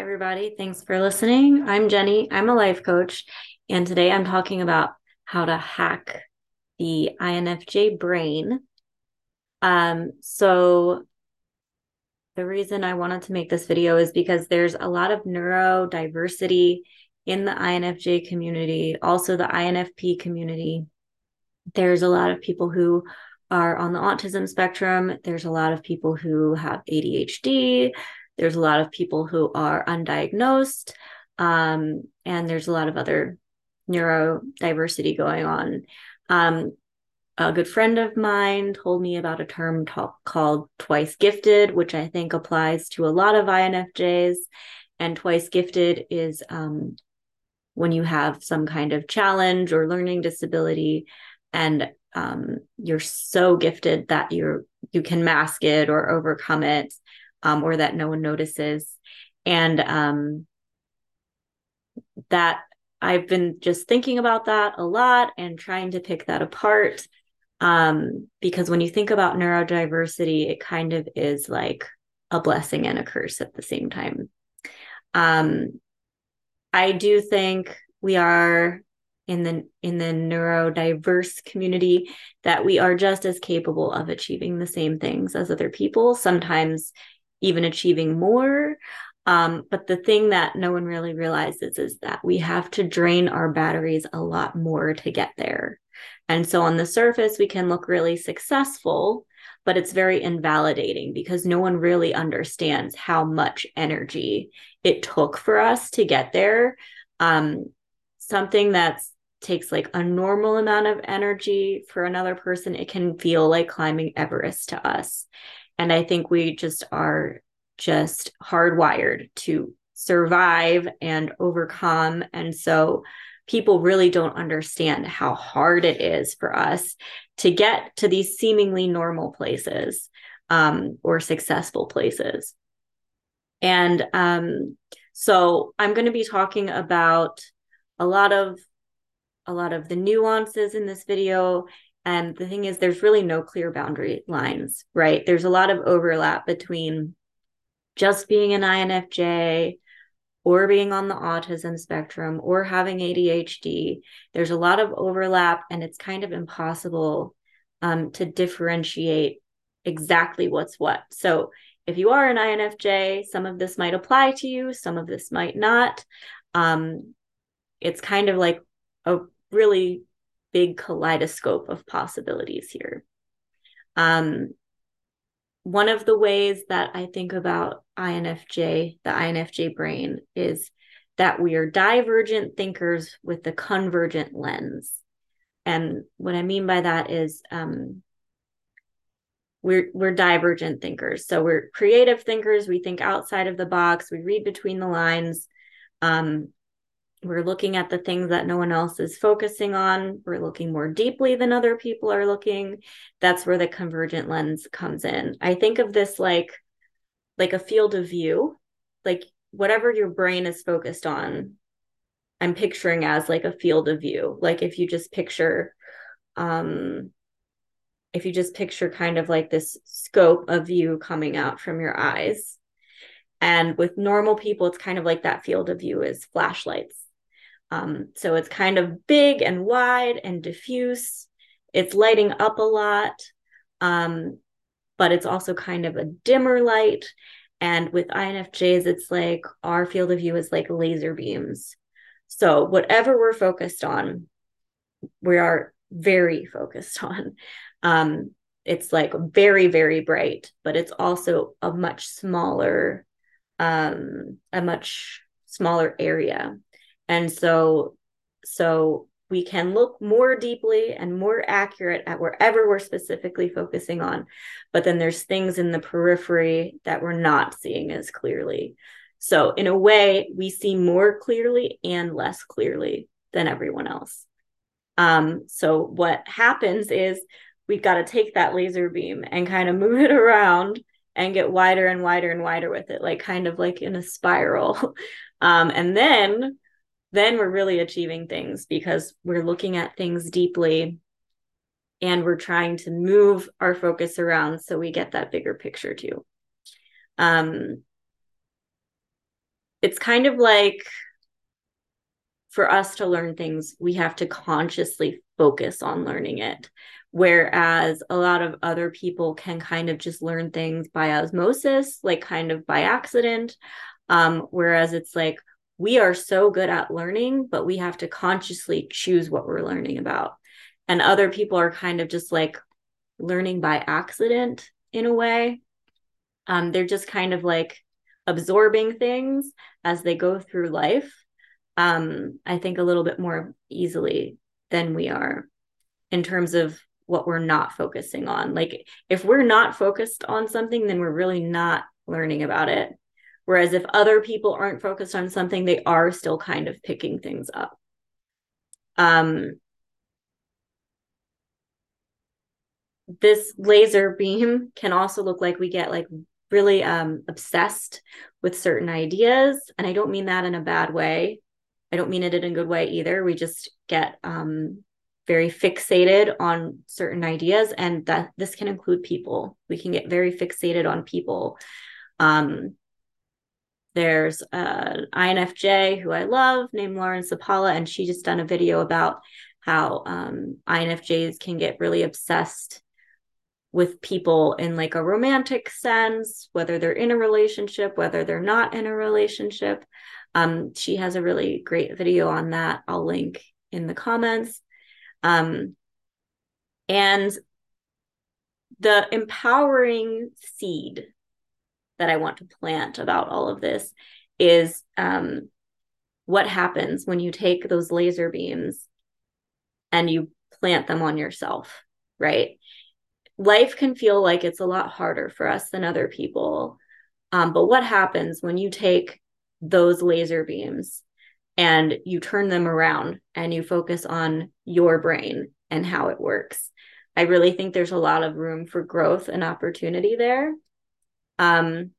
Everybody. Thanks for listening. I'm Jenny. I'm a life coach. And today I'm talking about how to hack the INFJ brain. Um, so, the reason I wanted to make this video is because there's a lot of neurodiversity in the INFJ community, also the INFP community. There's a lot of people who are on the autism spectrum, there's a lot of people who have ADHD there's a lot of people who are undiagnosed, um, and there's a lot of other neurodiversity going on. Um, a good friend of mine told me about a term called twice gifted, which I think applies to a lot of INFJs. And twice gifted is um, when you have some kind of challenge or learning disability, and um, you're so gifted that you're you can mask it or overcome it um, or that no one notices. And um, that I've been just thinking about that a lot and trying to pick that apart. Um, because when you think about neurodiversity, it kind of is like a blessing and a curse at the same time. Um, I do think we are in the in the neurodiverse community that we are just as capable of achieving the same things as other people. Sometimes even achieving more. Um, but the thing that no one really realizes is that we have to drain our batteries a lot more to get there. And so on the surface, we can look really successful, but it's very invalidating because no one really understands how much energy it took for us to get there. Um, something that takes like a normal amount of energy for another person, it can feel like climbing Everest to us. And I think we just are just hardwired to survive and overcome. And so people really don't understand how hard it is for us to get to these seemingly normal places um, or successful places. And um, so I'm going to be talking about a lot of a lot of the nuances in this video and the thing is, there's really no clear boundary lines, right? There's a lot of overlap between just being an INFJ or being on the autism spectrum or having ADHD. There's a lot of overlap, and it's kind of impossible um, to differentiate exactly what's what. So, if you are an INFJ, some of this might apply to you, some of this might not. Um, it's kind of like a really big kaleidoscope of possibilities here. Um, one of the ways that I think about INFJ, the INFJ brain, is that we are divergent thinkers with the convergent lens. And what I mean by that is um, we're we're divergent thinkers. So we're creative thinkers. We think outside of the box. We read between the lines. Um, we're looking at the things that no one else is focusing on. We're looking more deeply than other people are looking. That's where the convergent lens comes in. I think of this like like a field of view like whatever your brain is focused on i'm picturing as like a field of view. Like if you just picture um if you just picture kind of like this scope of view coming out from your eyes. And with normal people it's kind of like that field of view is flashlights um, so it's kind of big and wide and diffuse. It's lighting up a lot, um, but it's also kind of a dimmer light. And with INFJs, it's like our field of view is like laser beams. So whatever we're focused on, we are very focused on. Um, it's like very, very bright, but it's also a much smaller, um, a much smaller area and so so we can look more deeply and more accurate at wherever we're specifically focusing on but then there's things in the periphery that we're not seeing as clearly. So in a way we see more clearly and less clearly than everyone else. Um, so what happens is we've got to take that laser beam and kind of move it around and get wider and wider and wider with it like kind of like in a spiral. Um, and then then we're really achieving things because we're looking at things deeply and we're trying to move our focus around so we get that bigger picture too. Um, it's kind of like for us to learn things, we have to consciously focus on learning it. Whereas a lot of other people can kind of just learn things by osmosis, like kind of by accident. Um, whereas it's like we are so good at learning, but we have to consciously choose what we're learning about. And other people are kind of just like learning by accident in a way. Um, they're just kind of like absorbing things as they go through life um, I think a little bit more easily than we are in terms of what we're not focusing on. Like if we're not focused on something, then we're really not learning about it. Whereas if other people aren't focused on something, they are still kind of picking things up. Um, this laser beam can also look like we get like really um, obsessed with certain ideas. And I don't mean that in a bad way. I don't mean it in a good way either. We just get um, very fixated on certain ideas, and that this can include people. We can get very fixated on people. Um, there's uh, INFJ who I love named Lauren Sapala, and she just done a video about how um, INFJs can get really obsessed with people in like a romantic sense, whether they're in a relationship, whether they're not in a relationship. Um, she has a really great video on that. I'll link in the comments. Um, and the empowering seed that I want to plant about all of this is um, what happens when you take those laser beams and you plant them on yourself, right? Life can feel like it's a lot harder for us than other people. Um, but what happens when you take those laser beams and you turn them around and you focus on your brain and how it works. I really think there's a lot of room for growth and opportunity there. Um,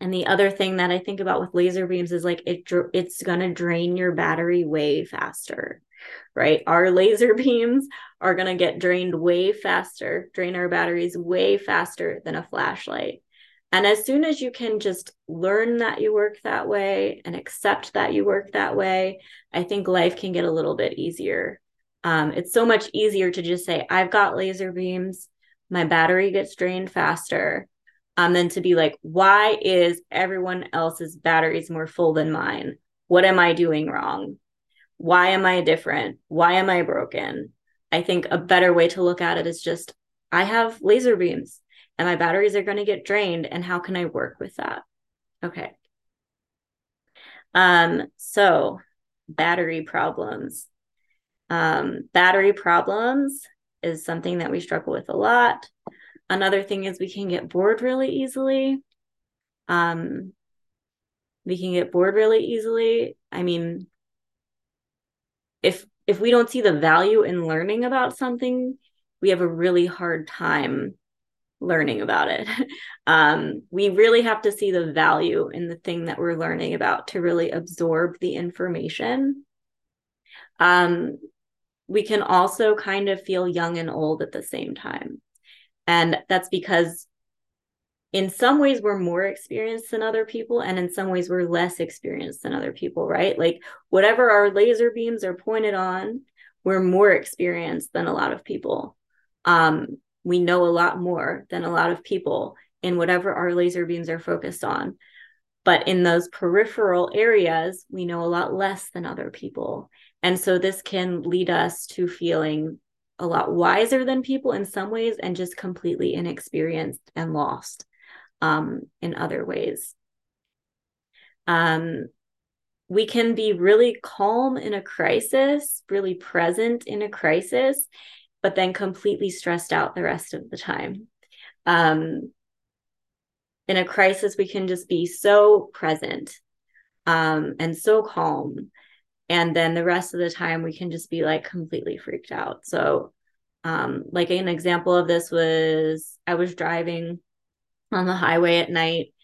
and the other thing that I think about with laser beams is like it it's going to drain your battery way faster. Right? Our laser beams are going to get drained way faster, drain our batteries way faster than a flashlight. And as soon as you can just learn that you work that way and accept that you work that way, I think life can get a little bit easier. Um, it's so much easier to just say, I've got laser beams, my battery gets drained faster, um, than to be like, why is everyone else's batteries more full than mine? What am I doing wrong? Why am I different? Why am I broken? I think a better way to look at it is just, I have laser beams and my batteries are going to get drained and how can i work with that okay um so battery problems um battery problems is something that we struggle with a lot another thing is we can get bored really easily um we can get bored really easily i mean if if we don't see the value in learning about something we have a really hard time learning about it. Um, we really have to see the value in the thing that we're learning about to really absorb the information. Um, we can also kind of feel young and old at the same time. And that's because in some ways we're more experienced than other people and in some ways we're less experienced than other people right like whatever our laser beams are pointed on we're more experienced than a lot of people um we know a lot more than a lot of people in whatever our laser beams are focused on. But in those peripheral areas, we know a lot less than other people. And so this can lead us to feeling a lot wiser than people in some ways and just completely inexperienced and lost um, in other ways. Um, we can be really calm in a crisis, really present in a crisis, but then completely stressed out the rest of the time. Um, in a crisis, we can just be so present um, and so calm. And then the rest of the time, we can just be like completely freaked out. So, um, like an example of this was I was driving on the highway at night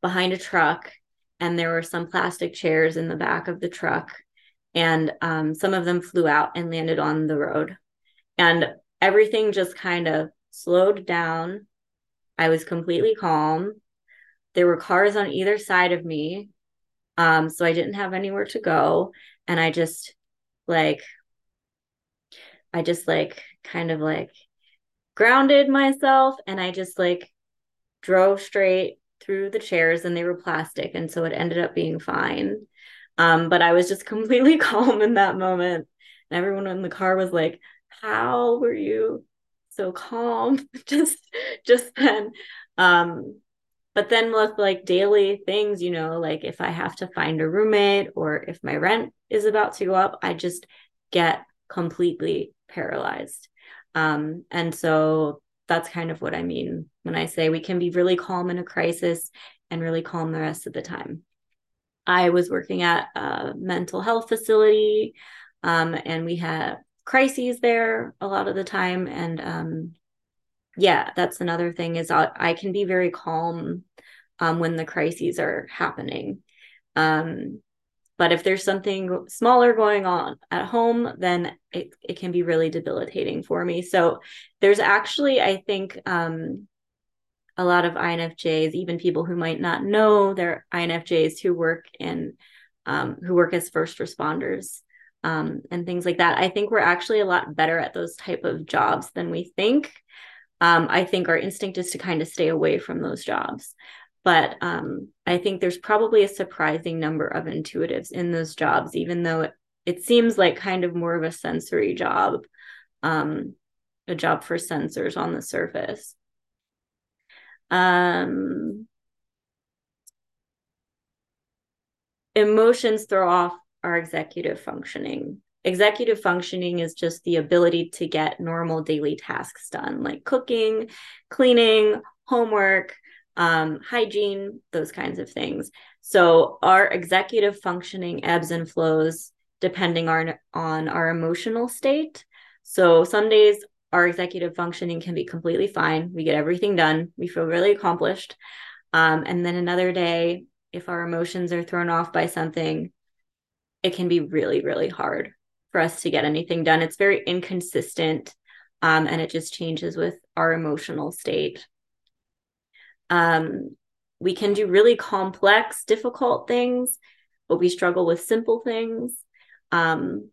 behind a truck, and there were some plastic chairs in the back of the truck, and um, some of them flew out and landed on the road. And everything just kind of slowed down. I was completely calm. There were cars on either side of me. Um, so I didn't have anywhere to go. And I just like, I just like kind of like grounded myself and I just like drove straight through the chairs and they were plastic. And so it ended up being fine. Um, but I was just completely calm in that moment. And everyone in the car was like, How were you so calm just just then? Um, but then with like daily things, you know, like if I have to find a roommate or if my rent is about to go up, I just get completely paralyzed. Um, and so that's kind of what I mean when I say we can be really calm in a crisis and really calm the rest of the time. I was working at a mental health facility um, and we had crises there a lot of the time. And um, yeah, that's another thing is I, I can be very calm um, when the crises are happening. Um, but if there's something smaller going on at home, then it, it can be really debilitating for me. So there's actually, I think, um, a lot of INFJs, even people who might not know they're INFJs who work in um, who work as first responders um, and things like that. I think we're actually a lot better at those type of jobs than we think. Um, I think our instinct is to kind of stay away from those jobs but um, I think there's probably a surprising number of intuitives in those jobs, even though it, it seems like kind of more of a sensory job, um, a job for sensors on the surface. Um, emotions throw off our executive functioning. Executive functioning is just the ability to get normal daily tasks done, like cooking, cleaning, homework, um, hygiene, those kinds of things. So our executive functioning ebbs and flows depending on, on our emotional state. So some days our executive functioning can be completely fine. We get everything done. We feel really accomplished. Um, and then another day, if our emotions are thrown off by something, it can be really, really hard for us to get anything done. It's very inconsistent um, and it just changes with our emotional state. Um, we can do really complex, difficult things, but we struggle with simple things. Um,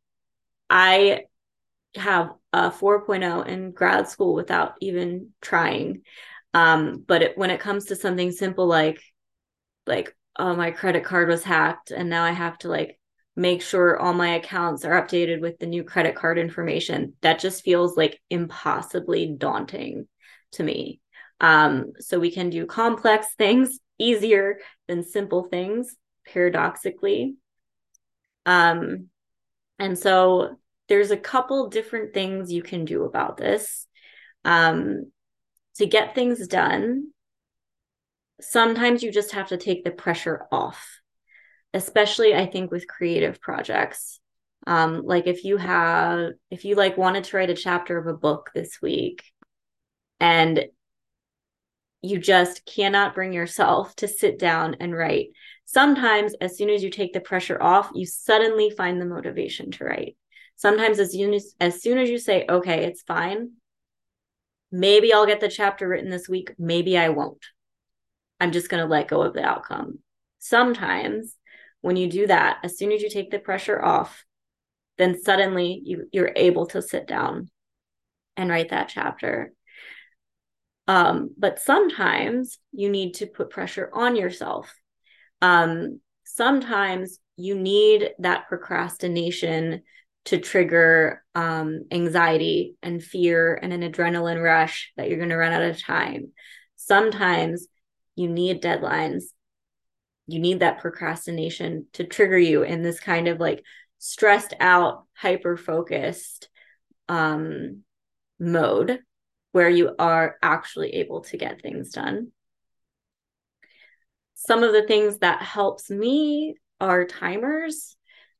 I have a 4.0 in grad school without even trying. Um, but it, when it comes to something simple like, like, oh, my credit card was hacked, and now I have to like make sure all my accounts are updated with the new credit card information, that just feels like impossibly daunting to me. Um, so we can do complex things easier than simple things, paradoxically. Um, and so there's a couple different things you can do about this. Um, to get things done, sometimes you just have to take the pressure off, especially I think with creative projects. Um, like if you have, if you like wanted to write a chapter of a book this week and you just cannot bring yourself to sit down and write. Sometimes, as soon as you take the pressure off, you suddenly find the motivation to write. Sometimes, as soon as, as soon as you say, okay, it's fine, maybe I'll get the chapter written this week, maybe I won't. I'm just going to let go of the outcome. Sometimes, when you do that, as soon as you take the pressure off, then suddenly you, you're able to sit down and write that chapter. Um, but sometimes you need to put pressure on yourself. Um, sometimes you need that procrastination to trigger um, anxiety and fear and an adrenaline rush that you're going to run out of time. Sometimes you need deadlines. You need that procrastination to trigger you in this kind of like stressed out, hyper focused um, mode where you are actually able to get things done. Some of the things that helps me are timers.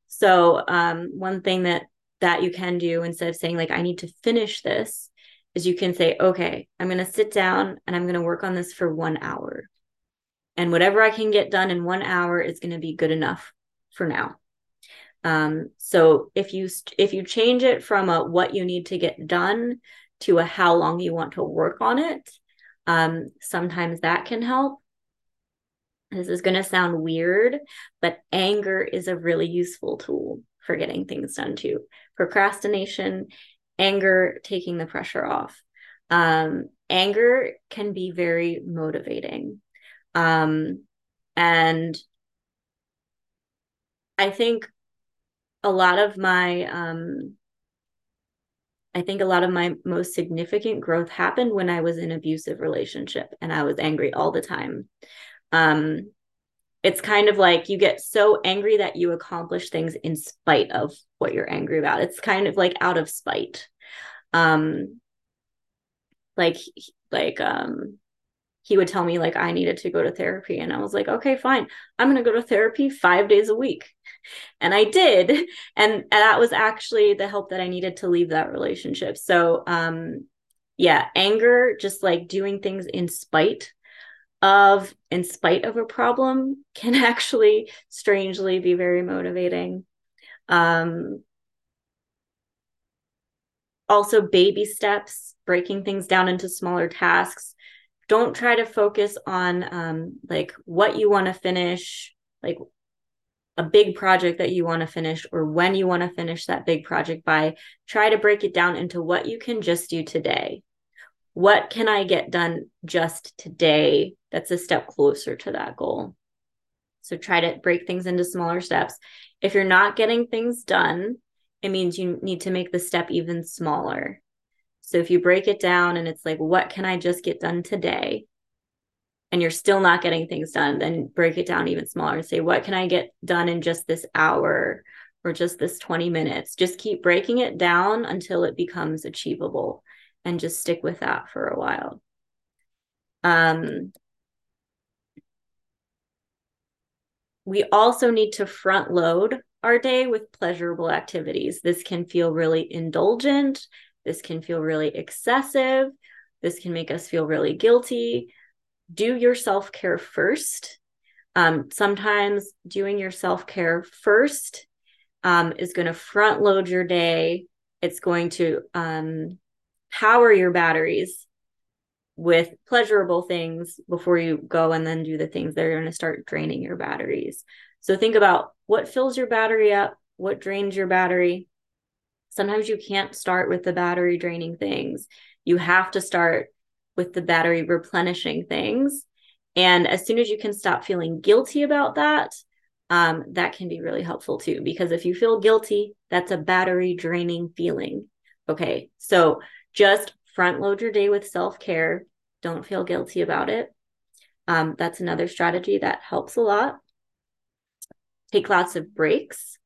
So um, one thing that that you can do instead of saying like I need to finish this is you can say okay, I'm going to sit down and I'm going to work on this for 1 hour. And whatever I can get done in 1 hour is going to be good enough for now. Um, so if you if you change it from a what you need to get done to a how long you want to work on it. Um, sometimes that can help. This is going to sound weird, but anger is a really useful tool for getting things done too. Procrastination, anger, taking the pressure off. Um, anger can be very motivating. Um, and I think a lot of my um, I think a lot of my most significant growth happened when I was in abusive relationship and I was angry all the time. Um, it's kind of like you get so angry that you accomplish things in spite of what you're angry about. It's kind of like out of spite. Um, like like um he would tell me like I needed to go to therapy and I was like, "Okay, fine. I'm going to go to therapy 5 days a week." And I did, and, that was actually the help that I needed to leave that relationship. So, um yeah, anger just like doing things in spite of in spite of a problem can actually strangely be very motivating. Um also baby steps breaking things down into smaller tasks. Don't try to focus on um like what you want to finish like a big project that you want to finish or when you want to finish that big project by try to break it down into what you can just do today what can I get done just today that's a step closer to that goal? So try to break things into smaller steps. If you're not getting things done, it means you need to make the step even smaller. So if you break it down and it's like, what can I just get done today? And you're still not getting things done, then break it down even smaller and say, what can I get done in just this hour or just this 20 minutes? Just keep breaking it down until it becomes achievable and just stick with that for a while. Um, we also need to front load our day with pleasurable activities. This can feel really indulgent. This can feel really excessive. This can make us feel really guilty. Do your self care first. Um, sometimes doing your self care first um, is going to front load your day. It's going to um, power your batteries with pleasurable things before you go and then do the things that are going to start draining your batteries. So think about what fills your battery up, what drains your battery. Sometimes you can't start with the battery draining things. You have to start with the battery replenishing things. And as soon as you can stop feeling guilty about that, um, that can be really helpful too. Because if you feel guilty, that's a battery draining feeling. Okay. So just front load your day with self care. Don't feel guilty about it. Um, that's another strategy that helps a lot. Take lots of breaks.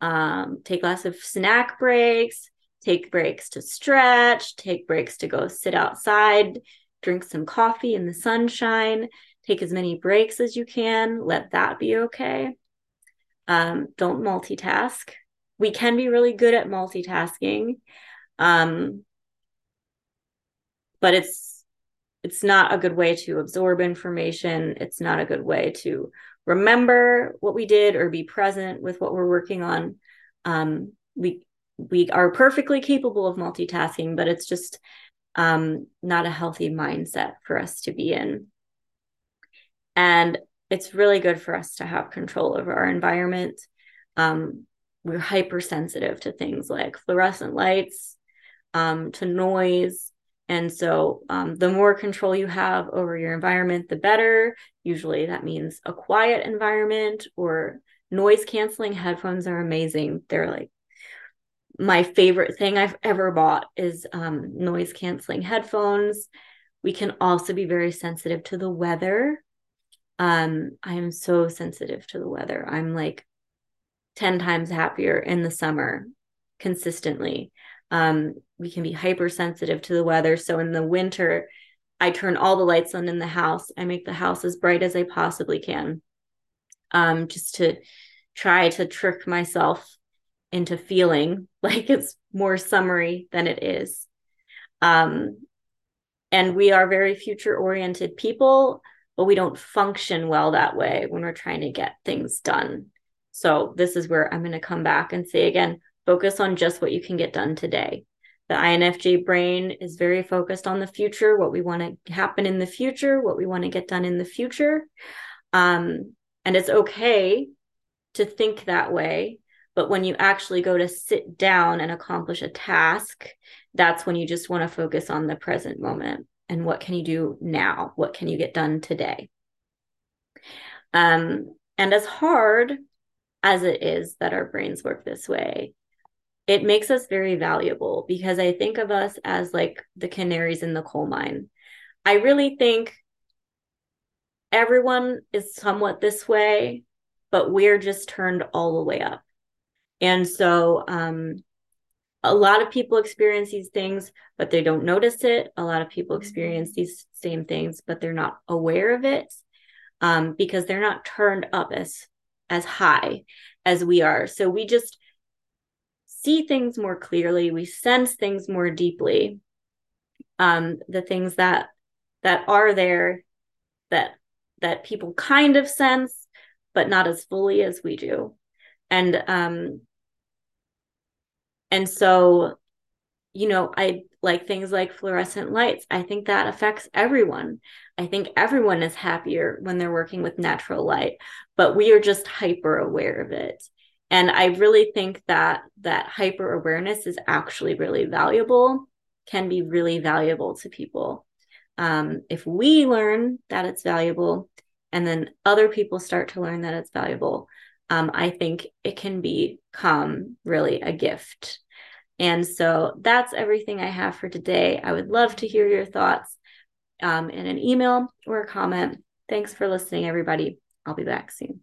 Um, take lots of snack breaks. Take breaks to stretch. Take breaks to go sit outside. Drink some coffee in the sunshine. Take as many breaks as you can. Let that be okay. Um, don't multitask. We can be really good at multitasking um, but it's it's not a good way to absorb information. It's not a good way to remember what we did or be present with what we're working on. Um, we we are perfectly capable of multitasking, but it's just um, not a healthy mindset for us to be in. And it's really good for us to have control over our environment. Um, we're hypersensitive to things like fluorescent lights, um, to noise. And so, um, the more control you have over your environment, the better. Usually, that means a quiet environment or noise canceling headphones are amazing. They're like my favorite thing I've ever bought is um, noise canceling headphones. We can also be very sensitive to the weather. Um, I am so sensitive to the weather. I'm like 10 times happier in the summer consistently. Um, we can be hypersensitive to the weather. So in the winter, I turn all the lights on in the house. I make the house as bright as I possibly can, um, just to try to trick myself into feeling like it's more summery than it is. Um, and we are very future oriented people, but we don't function well that way when we're trying to get things done. So, this is where I'm going to come back and say again focus on just what you can get done today. The INFJ brain is very focused on the future, what we want to happen in the future, what we want to get done in the future. Um, and it's okay to think that way. But when you actually go to sit down and accomplish a task, that's when you just want to focus on the present moment and what can you do now? What can you get done today? Um, and as hard as it is that our brains work this way, it makes us very valuable because I think of us as like the canaries in the coal mine. I really think everyone is somewhat this way, but we're just turned all the way up. And so um, a lot of people experience these things, but they don't notice it. A lot of people experience these same things, but they're not aware of it um, because they're not turned up as as high as we are. So we just see things more clearly. We sense things more deeply. Um, the things that that are there that that people kind of sense, but not as fully as we do. And um, and so, you know, I like things like fluorescent lights. I think that affects everyone. I think everyone is happier when they're working with natural light, but we are just hyper aware of it. And I really think that that hyper awareness is actually really valuable, can be really valuable to people. Um, if we learn that it's valuable, and then other people start to learn that it's valuable, um, I think it can become really a gift. And so that's everything I have for today. I would love to hear your thoughts um, in an email or a comment. Thanks for listening, everybody. I'll be back soon.